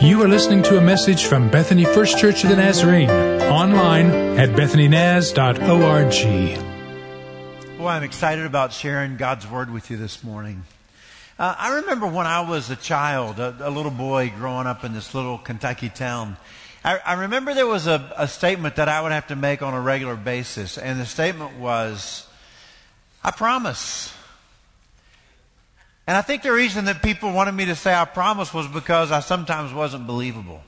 You are listening to a message from Bethany First Church of the Nazarene, online at bethanynaz.org. Well, I'm excited about sharing God's Word with you this morning. Uh, I remember when I was a child, a, a, little boy growing up in this little Kentucky town. I, I remember there was a, a statement that I would have to make on a regular basis, and the statement was, I promise. And I think the reason that people wanted me to say I promise was because I sometimes wasn't believable.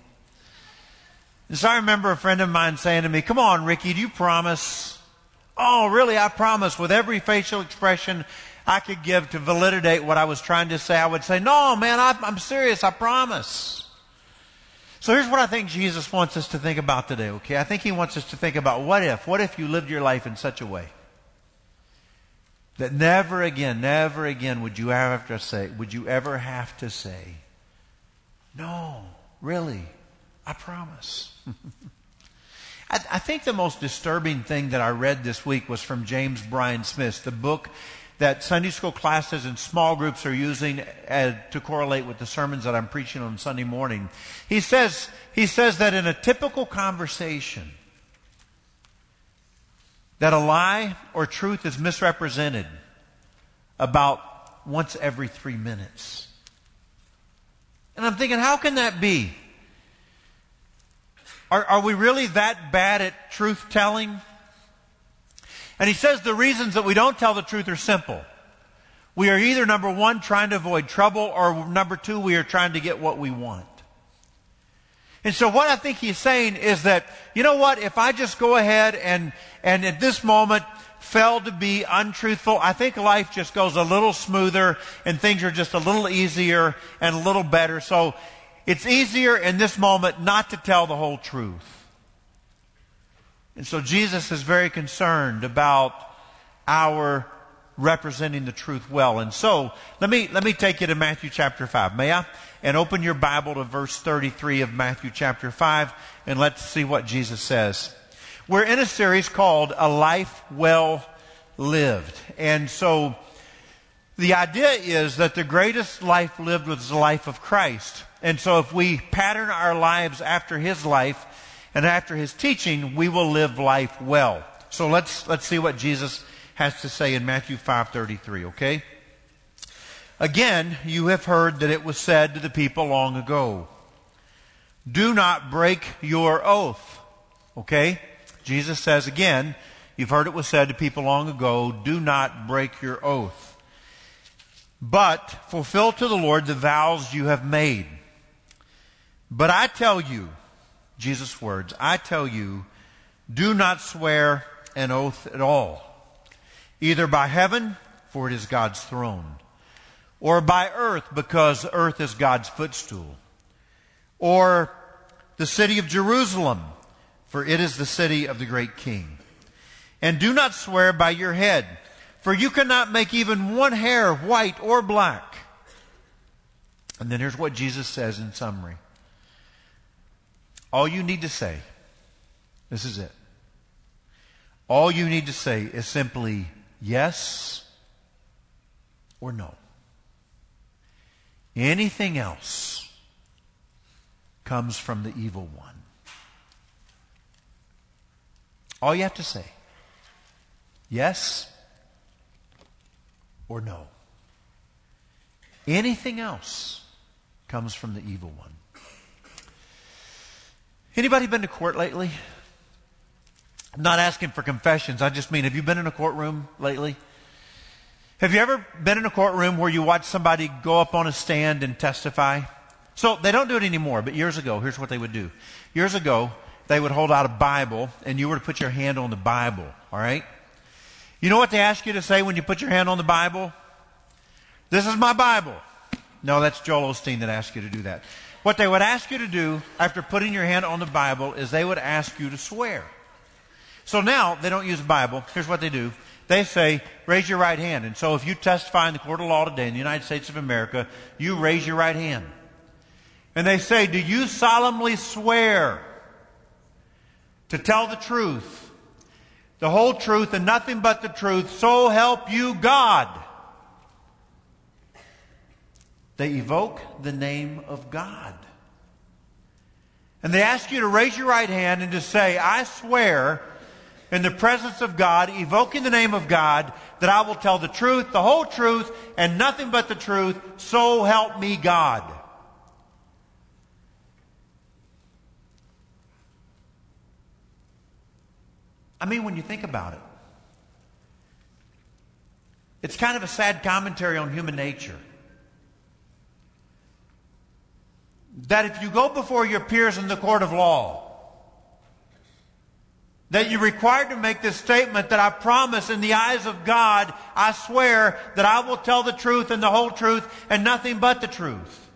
And so I remember a friend of mine saying to me, Come on, Ricky, do you promise? Oh, really? I promise. With every facial expression I could give to validate what I was trying to say, I would say, No, man, I, I'm serious. I promise. So here's what I think Jesus wants us to think about today, okay? I think he wants us to think about what if? What if you lived your life in such a way? That never again, never again would you ever have to say, would you ever have to say, no, really, I promise. I, I, think the most disturbing thing that I read this week was from James Bryan Smith, the book that Sunday school classes and small groups are using uh, to correlate with the sermons that I'm preaching on Sunday morning. He says, he says that in a typical conversation, that a lie or truth is misrepresented about once every three minutes. And I'm thinking, how can that be? Are, are we really that bad at truth telling? And he says the reasons that we don't tell the truth are simple. We are either number one, trying to avoid trouble, or number two, we are trying to get what we want. And so what I think he's saying is that, you know what, if I just go ahead and, and at this moment fail to be untruthful, I think life just goes a little smoother and things are just a little easier and a little better. So it's easier in this moment not to tell the whole truth. And so Jesus is very concerned about our representing the truth well. And so let me, let me take you to Matthew chapter 5. May I? and open your Bible to verse 33 of Matthew chapter 5, and let's see what Jesus says. We're in a series called A Life Well Lived. And so the idea is that the greatest life lived was the life of Christ. And so if we pattern our lives after his life and after his teaching, we will live life well. So let's, let's see what Jesus has to say in Matthew 5:33, okay? Again, you have heard that it was said to the people long ago, do not break your oath. Okay? Jesus says again, you've heard it was said to people long ago, do not break your oath. But fulfill to the Lord the vows you have made. But I tell you, Jesus' words, I tell you, do not swear an oath at all, either by heaven, for it is God's throne or by earth because earth is God's footstool, or the city of Jerusalem, for it is the city of the great king. And do not swear by your head, for you cannot make even one hair white or black. And then here's what Jesus says in summary. All you need to say, this is it. All you need to say is simply yes or no. Anything else comes from the evil one. All you have to say, yes or no. Anything else comes from the evil one. Anybody been to court lately? I'm not asking for confessions. I just mean, have you been in a courtroom lately? Have you ever been in a courtroom where you watch somebody go up on a stand and testify? So they don't do it anymore, but years ago, here's what they would do. Years ago, they would hold out a Bible and you were to put your hand on the Bible, all right? You know what they ask you to say when you put your hand on the Bible? This is my Bible. No, that's Joel Osteen that asked you to do that. What they would ask you to do after putting your hand on the Bible is they would ask you to swear. So now they don't use the Bible. Here's what they do they say, raise your right hand. And so if you testify in the court of law today in the United States of America, you raise your right hand. And they say, do you solemnly swear to tell the truth, the whole truth and nothing but the truth, so help you God? They evoke the name of God. And they ask you to raise your right hand and to say, I swear in the presence of God, evoking the name of God, that I will tell the truth, the whole truth, and nothing but the truth, so help me God. I mean, when you think about it, it's kind of a sad commentary on human nature. That if you go before your peers in the court of law, that you're required to make this statement that I promise in the eyes of God, I swear that I will tell the truth and the whole truth and nothing but the truth.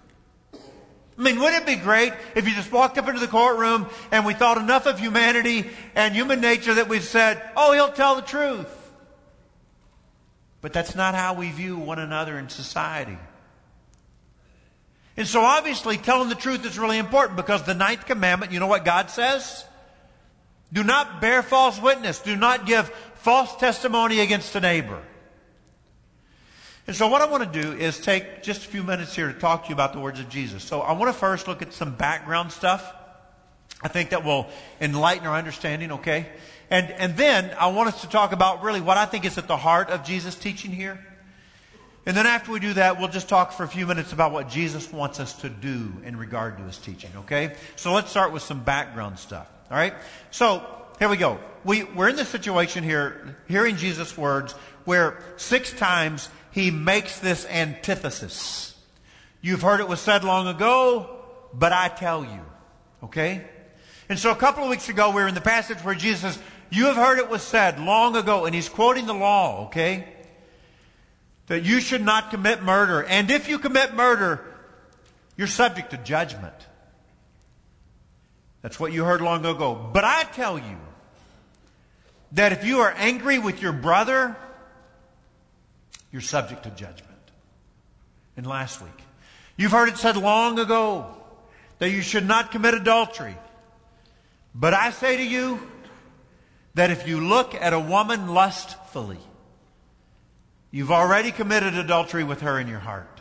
I mean, wouldn't it be great if you just walked up into the courtroom and we thought enough of humanity and human nature that we said, oh, he'll tell the truth. But that's not how we view one another in society. And so obviously telling the truth is really important because the ninth commandment, you know what God says? Do not bear false witness. Do not give false testimony against a neighbor. And so what I want to do is take just a few minutes here to talk to you about the words of Jesus. So I want to first look at some background stuff. I think that will enlighten our understanding, okay? And, and then I want us to talk about really what I think is at the heart of Jesus' teaching here. And then after we do that, we'll just talk for a few minutes about what Jesus wants us to do in regard to his teaching, okay? So let's start with some background stuff, all right? So here we go. We, we're in this situation here, hearing Jesus' words, where six times he makes this antithesis. You've heard it was said long ago, but I tell you. Okay? And so a couple of weeks ago, we were in the passage where Jesus, you have heard it was said long ago, and he's quoting the law, okay? That you should not commit murder. And if you commit murder, you're subject to judgment. That's what you heard long ago. But I tell you that if you are angry with your brother, you're subject to judgment. And last week, you've heard it said long ago that you should not commit adultery. But I say to you that if you look at a woman lustfully, you've already committed adultery with her in your heart.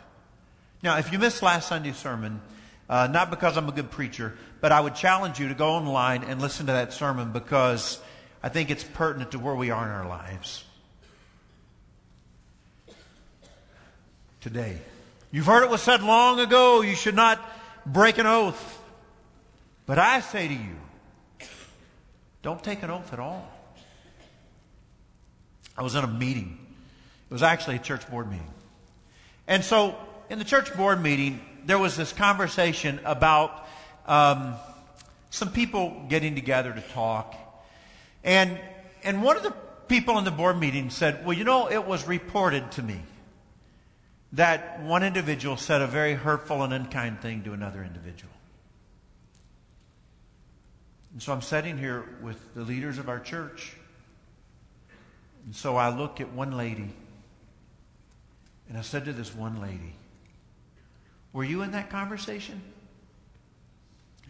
Now, if you missed last Sunday's sermon, uh, not because I'm a good preacher, but I would challenge you to go online and listen to that sermon because I think it's pertinent to where we are in our lives. today. You've heard it was said long ago, you should not break an oath. But I say to you, don't take an oath at all. I was in a meeting. It was actually a church board meeting. And so, in the church board meeting, there was this conversation about um, some people getting together to talk. And, and one of the people in the board meeting said, Well, you know, it was reported to me that one individual said a very hurtful and unkind thing to another individual. And so I'm sitting here with the leaders of our church. And so I look at one lady, and I said to this one lady, Were you in that conversation?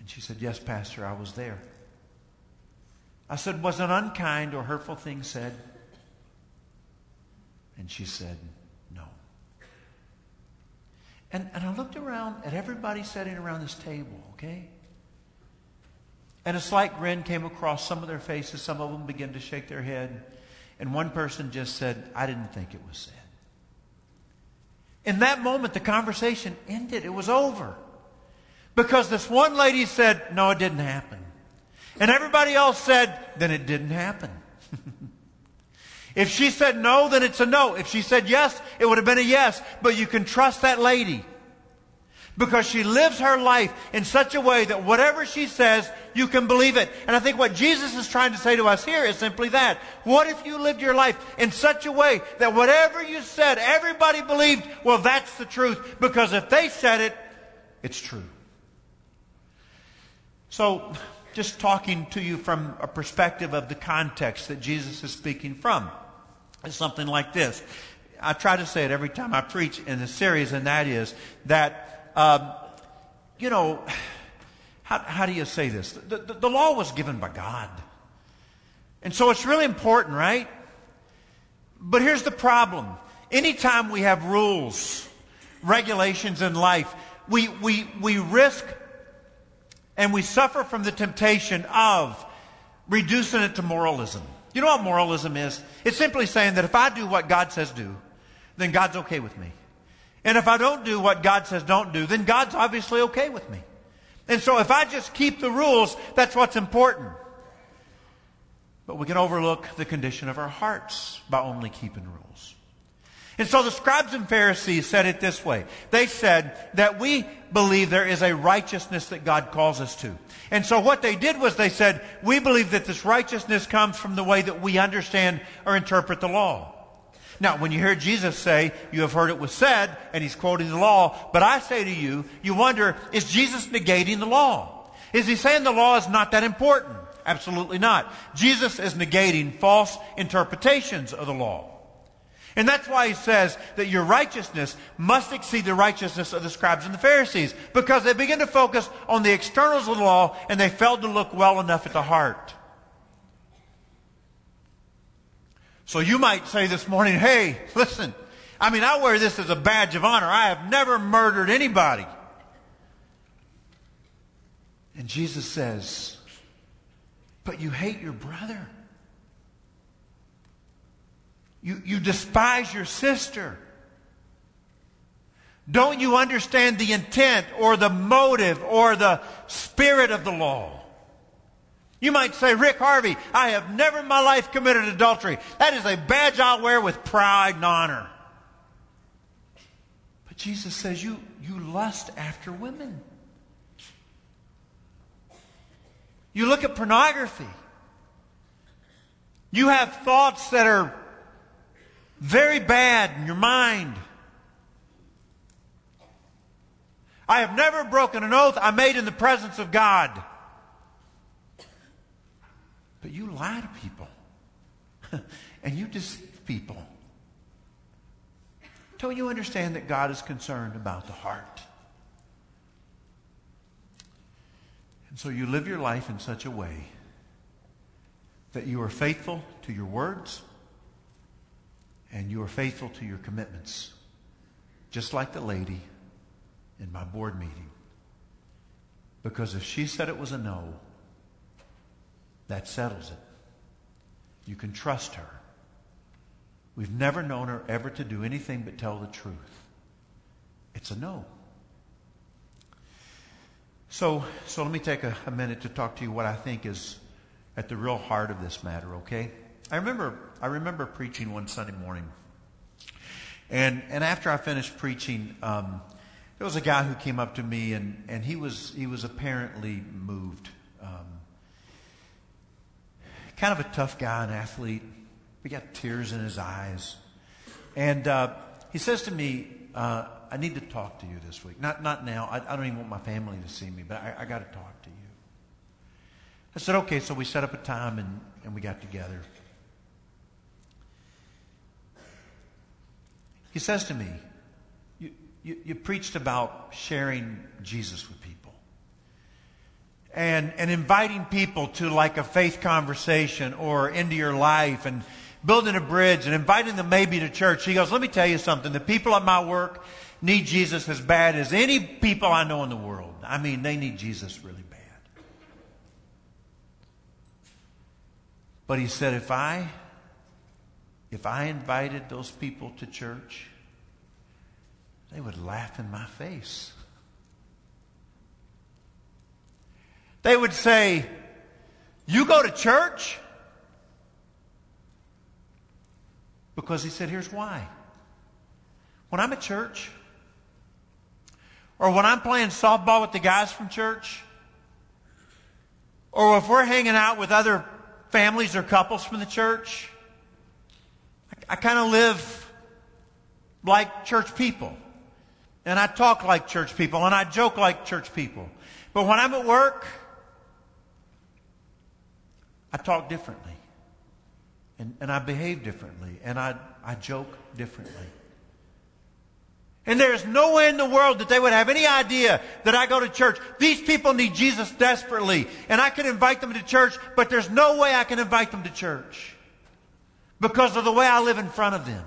And she said, Yes, Pastor, I was there. I said, Was an unkind or hurtful thing said? And she said, No. and, and I looked around at everybody sitting around this table, okay? And a slight grin came across some of their faces. Some of them began to shake their head. And one person just said, I didn't think it was said. In that moment, the conversation ended. It was over. Because this one lady said, No, it didn't happen. And everybody else said, Then it didn't happen. If she said no, then it's a no. If she said yes, it would have been a yes. But you can trust that lady because she lives her life in such a way that whatever she says, you can believe it. And I think what Jesus is trying to say to us here is simply that. What if you lived your life in such a way that whatever you said, everybody believed, well, that's the truth. Because if they said it, it's true. So, just talking to you from a perspective of the context that Jesus is speaking from is something like this. I try to say it every time I preach in the series, and that is that, um, you know, how, how do you say this? The, the, the law was given by God. And so it's really important, right? But here's the problem. Anytime we have rules, regulations in life, we, we, we risk And we suffer from the temptation of reducing it to moralism. You know what moralism is? It's simply saying that if I do what God says do, then God's okay with me. And if I don't do what God says don't do, then God's obviously okay with me. And so if I just keep the rules, that's what's important. But we can overlook the condition of our hearts by only keeping rules. And so the scribes and Pharisees said it this way. They said that we believe there is a righteousness that God calls us to. And so what they did was they said, we believe that this righteousness comes from the way that we understand or interpret the law. Now, when you hear Jesus say, you have heard it was said, and he's quoting the law, but I say to you, you wonder, is Jesus negating the law? Is he saying the law is not that important? Absolutely not. Jesus is negating false interpretations of the law. And that's why he says that your righteousness must exceed the righteousness of the scribes and the Pharisees, because they begin to focus on the externals of the law and they failed to look well enough at the heart. So you might say this morning, hey, listen, I mean, I wear this as a badge of honor. I have never murdered anybody. And Jesus says, but you hate your brother. You, you despise your sister. Don't you understand the intent or the motive or the spirit of the law? You might say, Rick Harvey, I have never in my life committed adultery. That is a badge I'll wear with pride and honor. But Jesus says you, you lust after women. You look at pornography. You have thoughts that are very bad in your mind. I have never broken an oath I made in the presence of God. But you lie to people. and you deceive people. Don't you understand that God is concerned about the heart? And so you live your life in such a way that you are faithful to your words and you are faithful to your commitments, just like the lady in my board meeting. Because if she said it was a no, that settles it. You can trust her. We've never known her ever to do anything but tell the truth. It's a no. So, so let me take a, a minute to talk to you what I think is at the real heart of this matter, okay? I remember, I remember preaching one Sunday morning. And, and after I finished preaching, um, there was a guy who came up to me and, and he was, he was apparently moved. Kind of a tough guy, an athlete. He got tears in his eyes. And uh, he says to me, uh, I need to talk to you this week. Not, not now. I, I don't even want my family to see me, but I, I got to talk to you. I said, okay. So we set up a time and, and we got together. He says to me, you, you, you preached about sharing Jesus with people and, and inviting people to like a faith conversation or into your life and building a bridge and inviting them maybe to church. He goes, let me tell you something. The people at my work need Jesus as bad as any people I know in the world. I mean, they need Jesus really bad. But he said, if I, if I invited those people to church, they would laugh in my face. They would say, You go to church? Because he said, Here's why. When I'm at church, or when I'm playing softball with the guys from church, or if we're hanging out with other families or couples from the church, I, I kind of live like church people. And I talk like church people, and I joke like church people. But when I'm at work, I talk differently. And, and I behave differently. And I, I joke differently. And there's no way in the world that they would have any idea that I go to church. These people need Jesus desperately. And I can invite them to church, but there's no way I can invite them to church. Because of the way I live in front of them.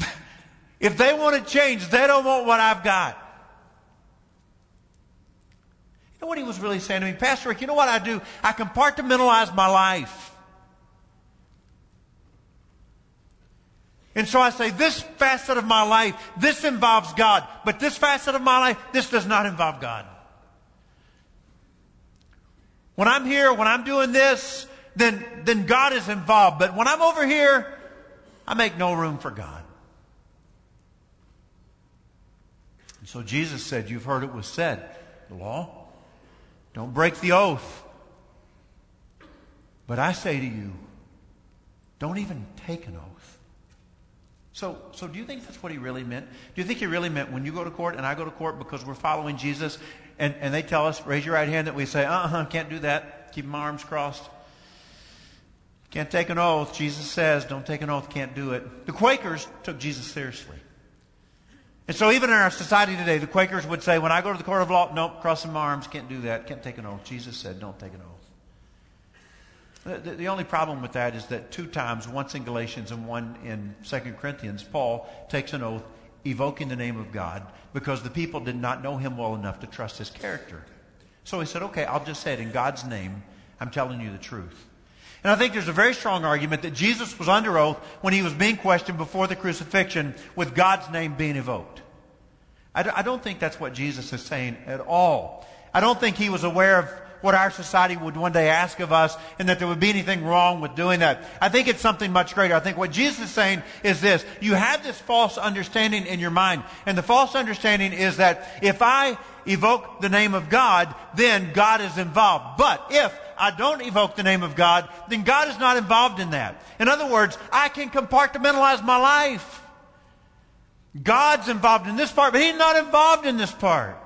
if they want to change, they don't want what I've got. Know what he was really saying to me? Pastor Rick, you know what I do? I compartmentalize my life. And so I say, this facet of my life, this involves God. But this facet of my life, this does not involve God. When I'm here, when I'm doing this, then, then God is involved. But when I'm over here, I make no room for God. And so Jesus said, You've heard it was said, the law, don't break the oath. But I say to you, don't even take an oath. So, so do you think that's what he really meant? Do you think he really meant when you go to court and I go to court because we're following Jesus and, and they tell us, raise your right hand, that we say, uh huh, can't do that. Keep my arms crossed. Can't take an oath. Jesus says, don't take an oath, can't do it. The Quakers took Jesus seriously. And so even in our society today, the Quakers would say, when I go to the court of law, nope, crossing my arms, can't do that, can't take an oath. Jesus said, don't take an oath. The, the, only problem with that is that two times, once in Galatians and one in 2 Corinthians, Paul takes an oath evoking the name of God because the people did not know him well enough to trust his character. So he said, okay, I'll just say it in God's name. I'm telling you the truth. And I think there's a very strong argument that Jesus was under oath when he was being questioned before the crucifixion with God's name being evoked. I don't think that's what Jesus is saying at all. I don't think he was aware of what our society would one day ask of us and that there would be anything wrong with doing that. I think it's something much greater. I think what Jesus is saying is this. You have this false understanding in your mind. And the false understanding is that if I evoke the name of God, then God is involved. But if I don't evoke the name of God, then God is not involved in that. In other words, I can compartmentalize my life. God's involved in this part, but He's not involved in this part.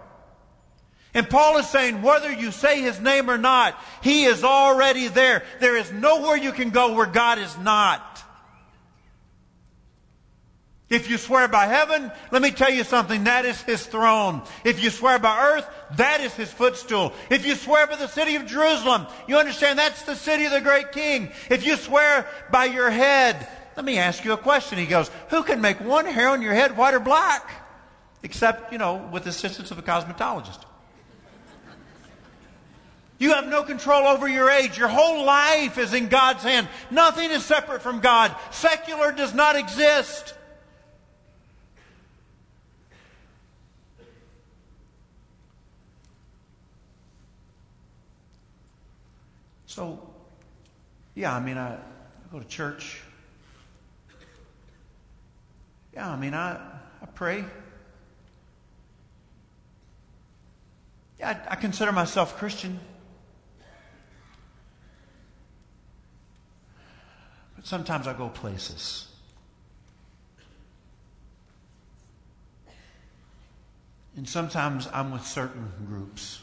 And Paul is saying, whether you say his name or not, he is already there. There is nowhere you can go where God is not. If you swear by heaven, let me tell you something, that is his throne. If you swear by earth, that is his footstool. If you swear by the city of Jerusalem, you understand that's the city of the great king. If you swear by your head, let me ask you a question. He goes, who can make one hair on your head white or black? Except, you know, with the assistance of a cosmetologist. You have no control over your age. Your whole life is in God's hand. Nothing is separate from God. Secular does not exist. So, yeah, I mean, I, go to church. Yeah, I mean, I, I pray. Yeah, I, I consider myself Christian. But sometimes I go places. And sometimes I'm with certain groups.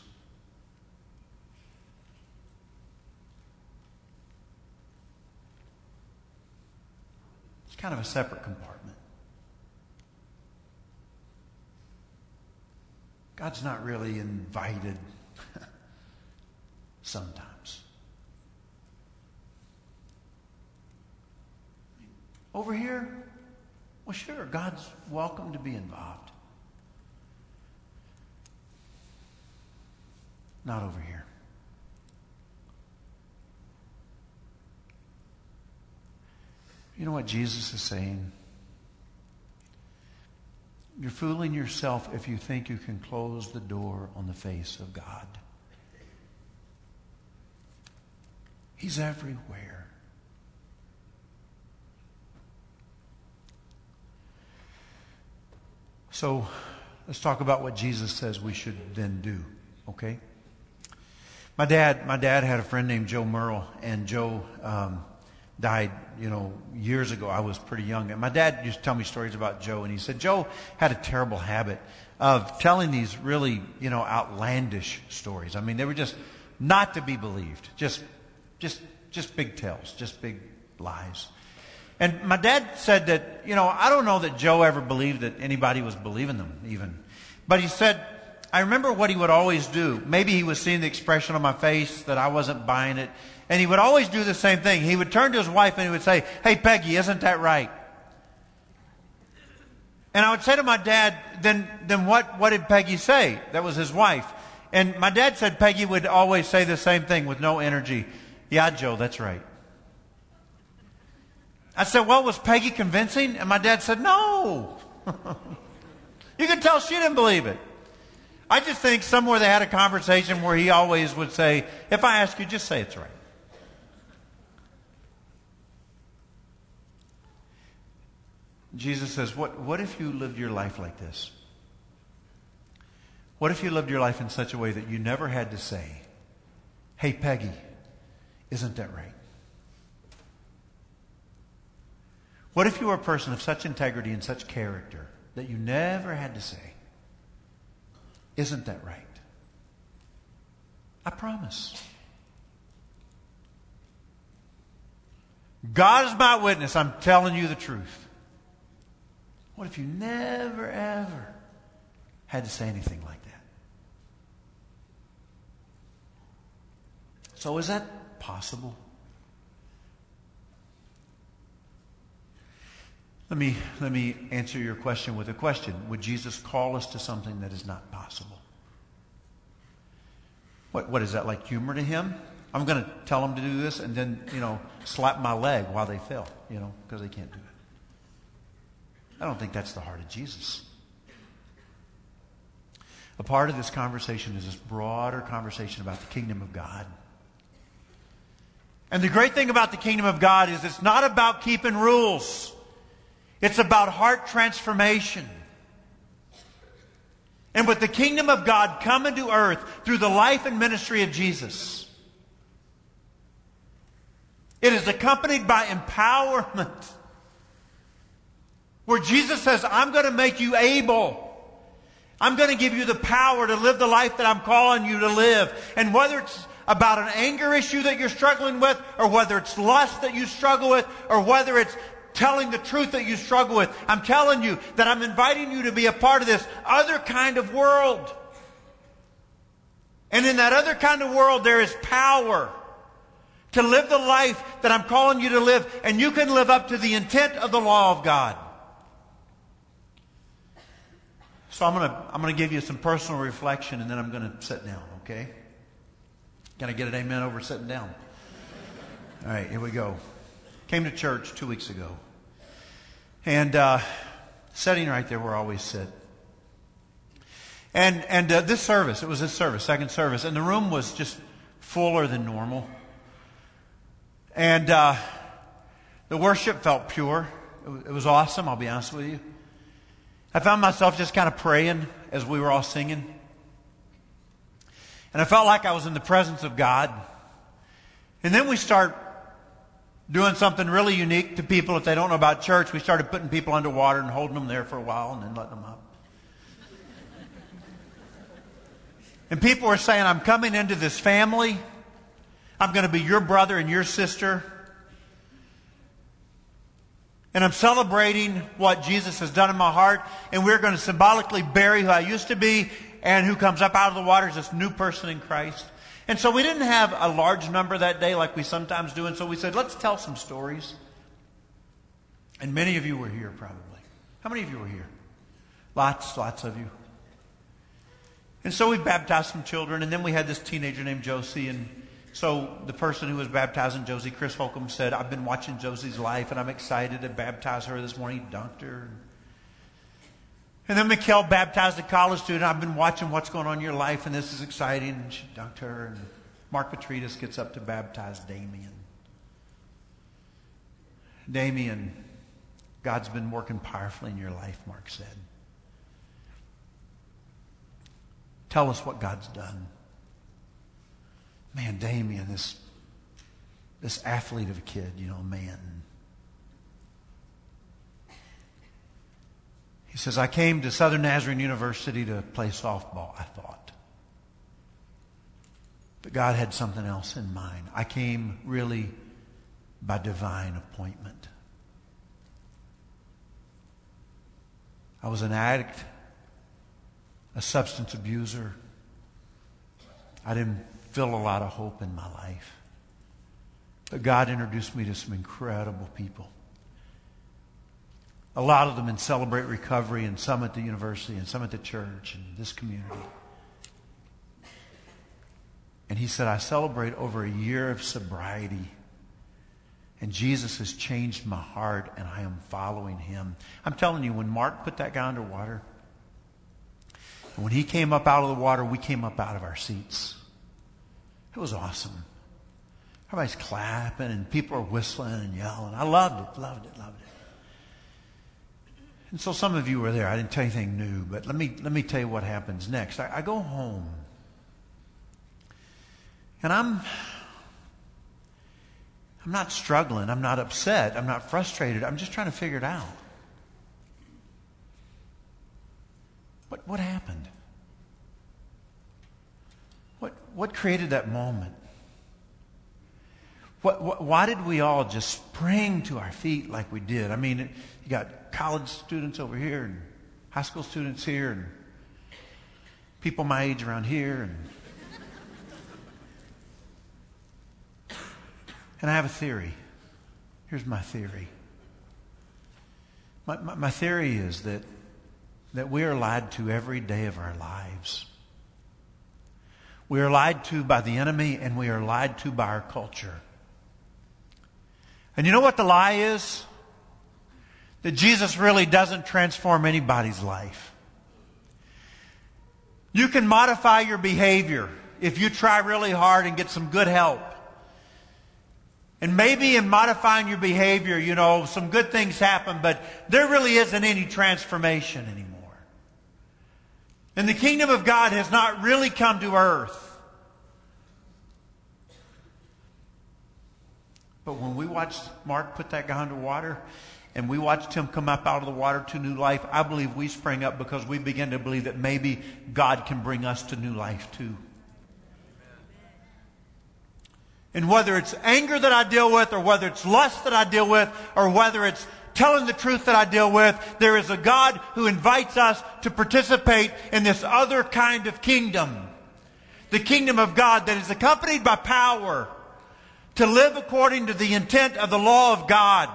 It's kind of a separate compartment. God's not really invited sometimes. Over here, well, sure, God's welcome to be involved. Not over here. You know what Jesus is saying? You're fooling yourself if you think you can close the door on the face of God. He's everywhere. So let's talk about what Jesus says we should then do, okay? My dad, my dad had a friend named Joe Merle, and Joe um, died, you know, years ago. I was pretty young, and my dad used to tell me stories about Joe, and he said Joe had a terrible habit of telling these really, you know, outlandish stories. I mean, they were just not to be believed, just, just, just big tales, just big lies. And my dad said that, you know, I don't know that Joe ever believed that anybody was believing them even. But he said, I remember what he would always do. Maybe he was seeing the expression on my face that I wasn't buying it. And he would always do the same thing. He would turn to his wife and he would say, Hey, Peggy, isn't that right? And I would say to my dad, then, then what, what did Peggy say? That was his wife. And my dad said Peggy would always say the same thing with no energy. Yeah, Joe, that's right. I said, Well, was Peggy convincing? And my dad said, No. you could tell she didn't believe it. I just think somewhere they had a conversation where he always would say, If I ask you, just say it's right. Jesus says, what, what if you lived your life like this? What if you lived your life in such a way that you never had to say, Hey, Peggy, isn't that right? What if you were a person of such integrity and such character that you never had to say, Isn't that right? I promise. God is my witness. I'm telling you the truth. What if you never, ever had to say anything like that? So, is that possible? Let me, let me answer your question with a question. Would Jesus call us to something that is not possible? What, what is that like humor to him? I'm going to tell them to do this and then, you know, slap my leg while they fail, you know, because they can't do it. I don't think that's the heart of Jesus. A part of this conversation is this broader conversation about the kingdom of God. And the great thing about the kingdom of God is it's not about keeping rules. It's about heart transformation. And with the kingdom of God coming to earth through the life and ministry of Jesus, it is accompanied by empowerment. Where Jesus says, I'm going to make you able. I'm going to give you the power to live the life that I'm calling you to live. And whether it's about an anger issue that you're struggling with, or whether it's lust that you struggle with, or whether it's telling the truth that you struggle with. I'm telling you that I'm inviting you to be a part of this other kind of world. And in that other kind of world, there is power to live the life that I'm calling you to live, and you can live up to the intent of the law of God. So I'm going to I'm going to give you some personal reflection, and then I'm going to sit down, okay? Can I get an amen over sitting down? All right, here we go. Came to church two weeks ago. And uh, sitting right there where I always sit. And, and uh, this service, it was this service, second service, and the room was just fuller than normal. And uh, the worship felt pure. It was awesome, I'll be honest with you. I found myself just kind of praying as we were all singing. And I felt like I was in the presence of God. And then we start doing something really unique to people if they don't know about church. We started putting people underwater and holding them there for a while and then letting them up. And people were saying, I'm coming into this family. I'm going to be your brother and your sister. And I'm celebrating what Jesus has done in my heart. And we're going to symbolically bury who I used to be and who comes up out of the water is this new person in Christ. And so we didn't have a large number that day like we sometimes do. And so we said, let's tell some stories. And many of you were here probably. How many of you were here? Lots, lots of you. And so we baptized some children. And then we had this teenager named Josie. And so the person who was baptizing Josie, Chris Holcomb, said, I've been watching Josie's life and I'm excited to baptize her this morning. He dunked her. And then Mikkel baptized a college student. I've been watching what's going on in your life, and this is exciting. And she dunked her. And Mark Petridis gets up to baptize Damien. Damien, God's been working powerfully in your life, Mark said. Tell us what God's done. Man, Damien, this, this athlete of a kid, you know, man. He says, I came to Southern Nazarene University to play softball, I thought. But God had something else in mind. I came really by divine appointment. I was an addict, a substance abuser. I didn't feel a lot of hope in my life. But God introduced me to some incredible people a lot of them in Celebrate Recovery and some at the university and some at the church and this community. And he said, I celebrate over a year of sobriety. And Jesus has changed my heart, and I am following him. I'm telling you, when Mark put that guy underwater, when he came up out of the water, we came up out of our seats. It was awesome. Everybody's clapping, and people are whistling and yelling. I loved it, loved it, loved it. And so some of you were there. I didn't tell you anything new, but let me, let me tell you what happens next. I, I go home. And I'm I'm not struggling. I'm not upset. I'm not frustrated. I'm just trying to figure it out. What, what happened? What, created that moment? What, what, why did we all just spring to our feet like we did? I mean, you got college students over here and high school students here and people my age around here and And I have a theory. Here's my theory. My, my, my, theory is that, that we are lied to every day of our lives. We are lied to by the enemy and we are lied to by our culture. And you know what the lie is? That Jesus really doesn't transform anybody's life. You can modify your behavior if you try really hard and get some good help. And maybe in modifying your behavior, you know, some good things happen, but there really isn't any transformation anymore. And the kingdom of God has not really come to earth. But when we watched Mark put that guy underwater and we watched him come up out of the water to new life, I believe we sprang up because we began to believe that maybe God can bring us to new life too. And whether it's anger that I deal with, or whether it's lust that I deal with, or whether it's telling the truth that I deal with, there is a God who invites us to participate in this other kind of kingdom. The kingdom of God that is accompanied by power to live according to the intent of the law of God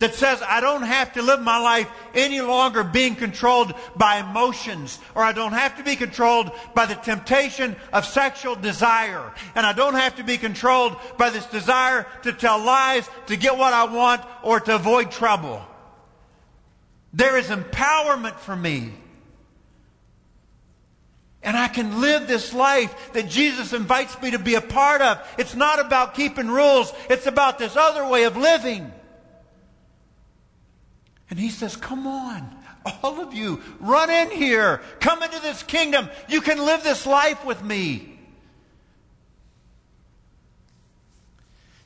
that says I don't have to live my life any longer being controlled by emotions, or I don't have to be controlled by the temptation of sexual desire, and I don't have to be controlled by this desire to tell lies to get what I want or to avoid trouble. There is empowerment for me. And I can live this life that Jesus invites me to be a part of. It's not about keeping rules. It's about this other way of living. And he says, Come on, all of you, run in here. Come into this kingdom. You can live this life with me.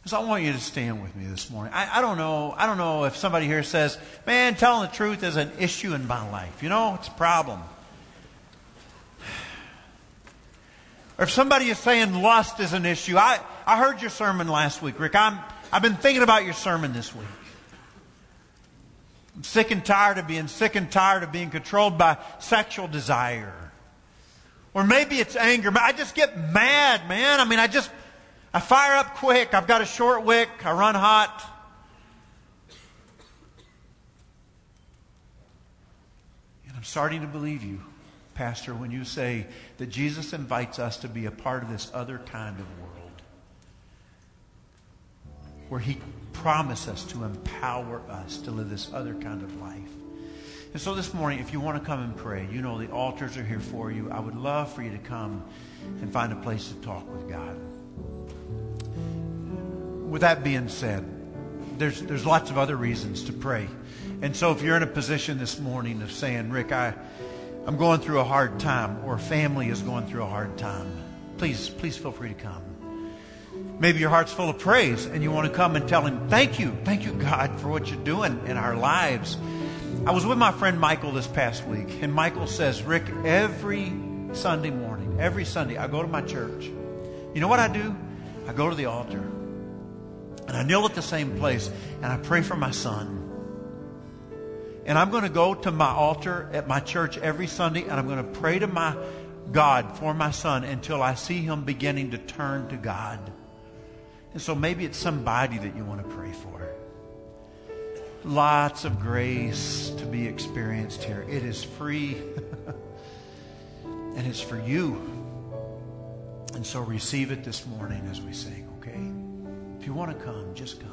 So I want you to stand with me this morning. I, I, don't know. I don't know if somebody here says, "Man, telling the truth is an issue in my life." You know, it's a problem. Or if somebody is saying lust is an issue, I, I heard your sermon last week, Rick. I'm, I've been thinking about your sermon this week. I'm sick and tired of being sick and tired of being controlled by sexual desire. Or maybe it's anger. But I just get mad, man. I mean, I just, I fire up quick. I've got a short wick. I run hot. And I'm starting to believe you, Pastor, when you say that Jesus invites us to be a part of this other kind of world where He promised us to empower us to live this other kind of life. And so this morning, if you want to come and pray, you know the altars are here for you. I would love for you to come and find a place to talk with God. With that being said, there's, there's lots of other reasons to pray. And so if you're in a position this morning of saying, Rick, I, I'm going through a hard time, or family is going through a hard time, please, please feel free to come. Maybe your heart's full of praise and you want to come and tell him, Thank you. Thank you, God, for what you're doing in our lives. I was with my friend Michael this past week, and Michael says, Rick, every Sunday morning, every Sunday, I go to my church. You know what I do? I go to the altar and I kneel at the same place and I pray for my son. And I'm going to go to my altar at my church every Sunday and I'm going to pray to my God for my son until I see him beginning to turn to God. And so maybe it's somebody that you want to pray for. Lots of grace to be experienced here. It is free and it's for you. And so receive it this morning as we sing, okay? If you want to come, just come.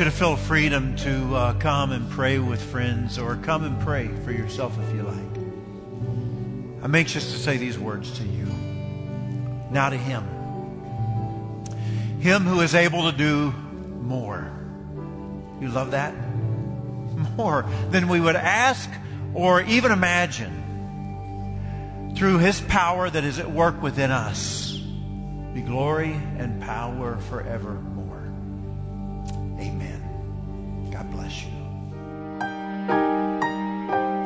You to feel freedom to uh, come and pray with friends or come and pray for yourself if you like. I'm anxious to say these words to you. Now to Him. Him who is able to do more. You love that? More than we would ask or even imagine. Through His power that is at work within us, be glory and power forevermore.